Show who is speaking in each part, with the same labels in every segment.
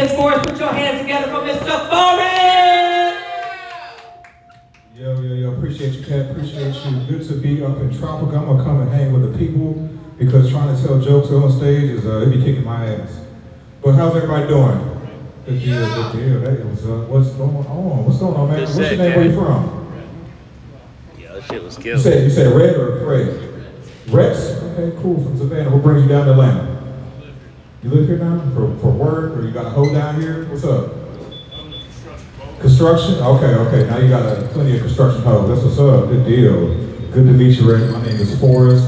Speaker 1: this for us. Put your hands together for Mr. Forrest.
Speaker 2: Yo, yo, yo, appreciate you, Cat. Appreciate you. Good to be up in Tropical. I'm gonna come and hang with the people because trying to tell jokes on stage is, uh, it be kicking my ass. But how's everybody doing? Good deal, good deal. That was, uh, what's going on? What's going on, man?
Speaker 3: Good
Speaker 2: What's your name? Where you from?
Speaker 3: Yeah, that shit was
Speaker 2: You
Speaker 3: killed.
Speaker 2: said, you said Red or Fred? Rex? Okay, cool, from Savannah. What brings you down to Atlanta? You live here now for, for work or you got a hoe down here? What's up? Construction? Okay, okay. Now you got a, plenty of construction hoes. That's what's up. Good deal. Good to meet you, Rick. My name is Forrest.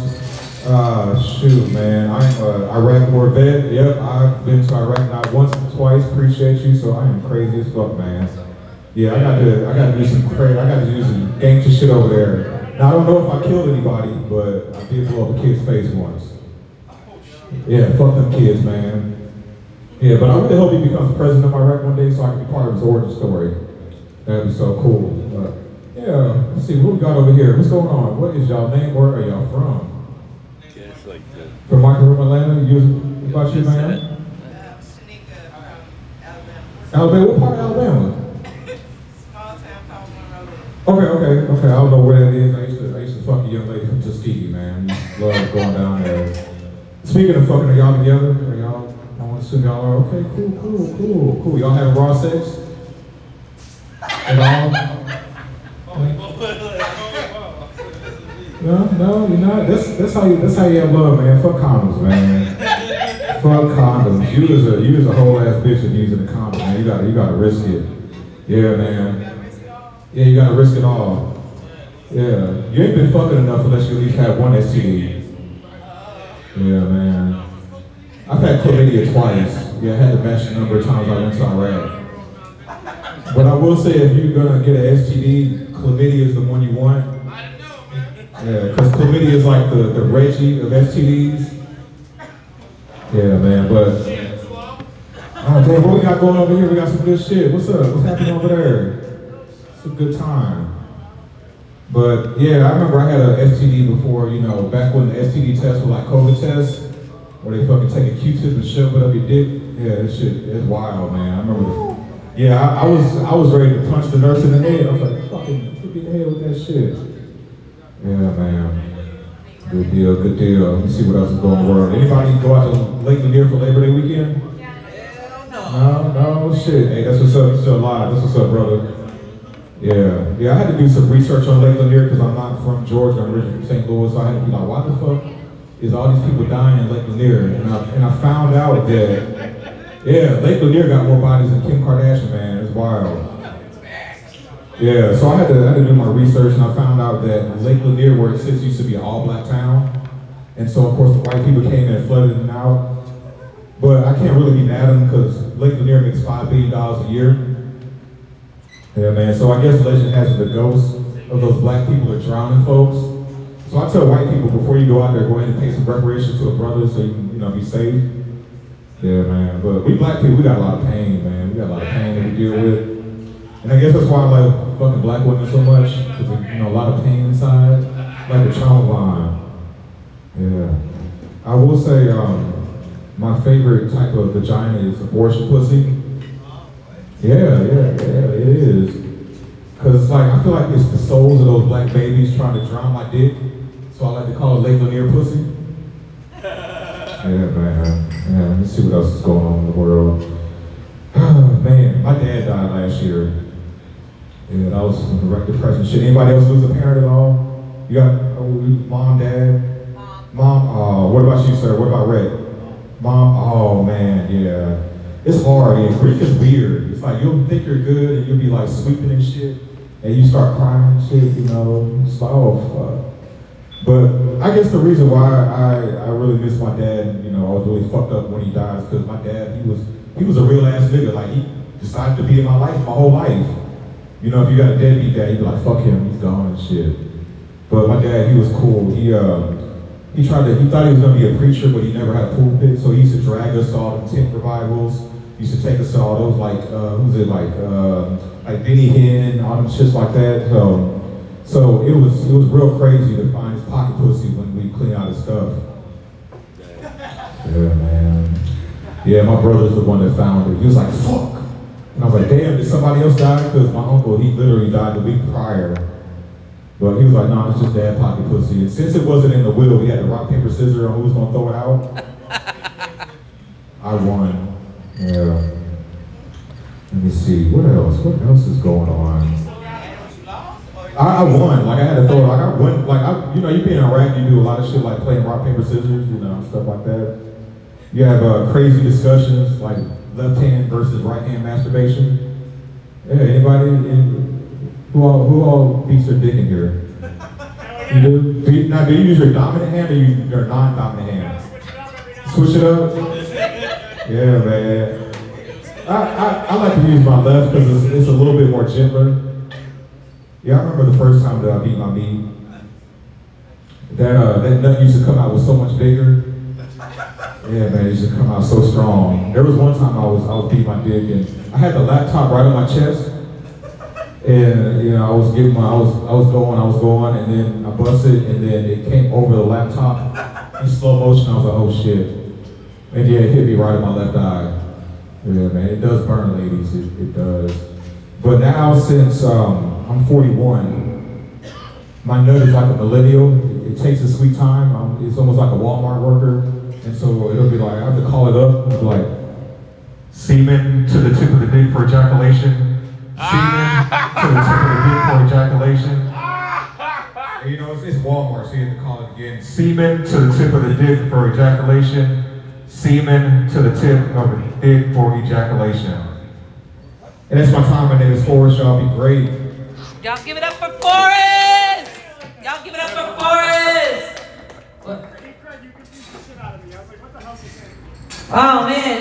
Speaker 2: Uh, shoot, man. I'm a Iraq war vet. Yep, I've been to Iraq not once, but twice. Appreciate you. So I am crazy as fuck, man. Yeah, I got to, I got to do some crazy, I got to do some gangster shit over there. Now I don't know if I killed anybody, but I did blow up a kid's face once. Yeah, fuck them kids, man. Yeah, but I really hope he becomes president of Iraq one day so I can be part of his origin story. That'd be so cool. But yeah, let's see what we got over here. What's going on? What is y'all name? Where are y'all from?
Speaker 3: Yeah, it's like the,
Speaker 2: From Michael from Atlanta. You about you, man?
Speaker 4: Shanika from Alabama.
Speaker 2: Alabama. What part of Alabama?
Speaker 4: Small town called Monroe.
Speaker 2: Okay, okay, okay. I don't know where that is. I used to, I used to fuck a young lady from Tuskegee, man. Love going down there. Speaking of fucking, are y'all together? Are y'all? I want to assume y'all are. Okay, cool, cool, cool, cool. Y'all having raw sex? At all? No, no, you're not. That's that's how you that's how you have love, man. Fuck condoms, man. Fuck condoms. You was a you was a whole ass bitch if using a condom, man. You gotta you gotta risk it. Yeah, man. Yeah, you gotta risk it all. Yeah. You ain't been fucking enough unless you at least have one STD. Yeah, man. I've had chlamydia twice. Yeah, I had to match the number of times I went to Iraq. But I will say if you're gonna get an STD, chlamydia is the one you want. Yeah, because chlamydia is like the, the Reggie of STDs. Yeah, man, but. Oh, damn, what we got going over here? We got some good shit. What's up? What's happening over there? It's a good time. But yeah, I remember I had a STD before, you know, back when the STD tests were like COVID tests, where they fucking take a Q-tip and shove it up your dick. Yeah, that shit is wild, man. I remember. The, Yeah, I, I was I was ready to punch the nurse in the head. I was like, fucking hit me the head with that shit. Yeah, man. Good deal, good deal. Let me see what else is going on in the world. Anybody go out to Lake Lanier for Labor Day weekend? Yeah. No, no, no shit. Hey, that's what's up. Still alive. That's what's up, brother. Yeah, yeah. I had to do some research on Lake Lanier because I'm not from Georgia. I'm originally from St. Louis, so I had to be like, why the fuck is all these people dying in Lake Lanier? And I, and I found out that, yeah, Lake Lanier got more bodies than Kim Kardashian, man. It's wild. Yeah, so I had to I had to do my research and I found out that Lake Lanier, where it sits, used to be an all-black town, and so of course the white people came and flooded it out. But I can't really be mad at them because Lake Lanier makes five billion dollars a year. Yeah, man. So I guess legend has the ghosts of those black people are drowning folks. So I tell white people before you go out there, go ahead and pay some reparations to a brother so you can, you know, be safe. Yeah, man. But we black people, we got a lot of pain, man. We got a lot of pain that we deal with. And I guess that's why I like fucking black women so much, because you know, a lot of pain inside, like a trauma bond. Yeah. I will say, um, my favorite type of vagina is abortion pussy. Yeah, yeah, yeah, it is. Cause it's like, I feel like it's the souls of those black babies trying to drown my dick. So I like to call it Lake Lanier pussy. Yeah, man. Yeah, let's see what else is going on in the world. man, my dad died last year. Yeah, that was some direct depression shit. Anybody else lose a parent at all? You got uh, mom, dad? Mom, Mom, oh, what about you, sir? What about Red? Mom, oh man, yeah. It's hard, yeah. Grief is weird. It's like you'll think you're good and you'll be like sweeping and shit, and you start crying and shit, you know. It's like, oh fuck. But I guess the reason why I, I really miss my dad, you know, I was really fucked up when he died, because my dad, he was he was a real ass nigga. Like he decided to be in my life my whole life. You know, if you got a deadbeat dad, you'd be like, fuck him, he's gone and shit. But my dad, he was cool. He uh, he tried to, he thought he was gonna be a preacher, but he never had a pulpit, so he used to drag us all to tent revivals. Used to take us to all those like, uh, who's it like, uh, like Benny Hinn, all them shits like that. So, so it was it was real crazy to find his pocket pussy when we clean out his stuff. Yeah, man. Yeah, my brother's the one that found it. He was like, fuck. And I was like, damn, did somebody else die? Because my uncle, he literally died the week prior. But he was like, nah, it's just dad pocket pussy. And since it wasn't in the will, we had to rock, paper, scissors on who was going to throw it out. I won. See. What else? What else is going on? I, I won. Like I had to throw. Like I won. Like I, you know, you being in Iraq, you do a lot of shit like playing rock paper scissors, you know, stuff like that. You have uh, crazy discussions like left hand versus right hand masturbation. Yeah, anybody? Who all who all beats their dick in here? You do? do you, now, do you use your dominant hand or you, your non-dominant hand? Switch it up. Yeah, man. I, I, like to use my left because it's, it's a little bit more gentler. Yeah, I remember the first time that I beat my meat. That uh, that nut used to come out was so much bigger. Yeah, man, it used to come out so strong. There was one time I was I was beating my dick and I had the laptop right on my chest. And you know, I was giving my I was I was going, I was going, and then I busted and then it came over the laptop in slow motion. I was like, oh shit. And yeah, it hit me right in my left eye. Yeah, man, it does burn, ladies. It, it does. But now, since um, I'm 41, my nut is like a millennial. It, it takes a sweet time. It's almost like a Walmart worker. And so it'll be like, I have to call it up. It'll be like, semen to the tip of the dick for ejaculation. Semen to the tip of the dick for ejaculation. You know, it's, it's Walmart, so you have to call it again. Semen to the tip of the dick for ejaculation. Semen to the tip of the dick for ejaculation. And that's my time. My name is Forrest. Y'all be great.
Speaker 1: Y'all give it up for Forrest! Y'all give it up for Forrest! What?
Speaker 5: He cried, you confused the shit out of me. I was like, what the hell's he saying?
Speaker 1: Oh man,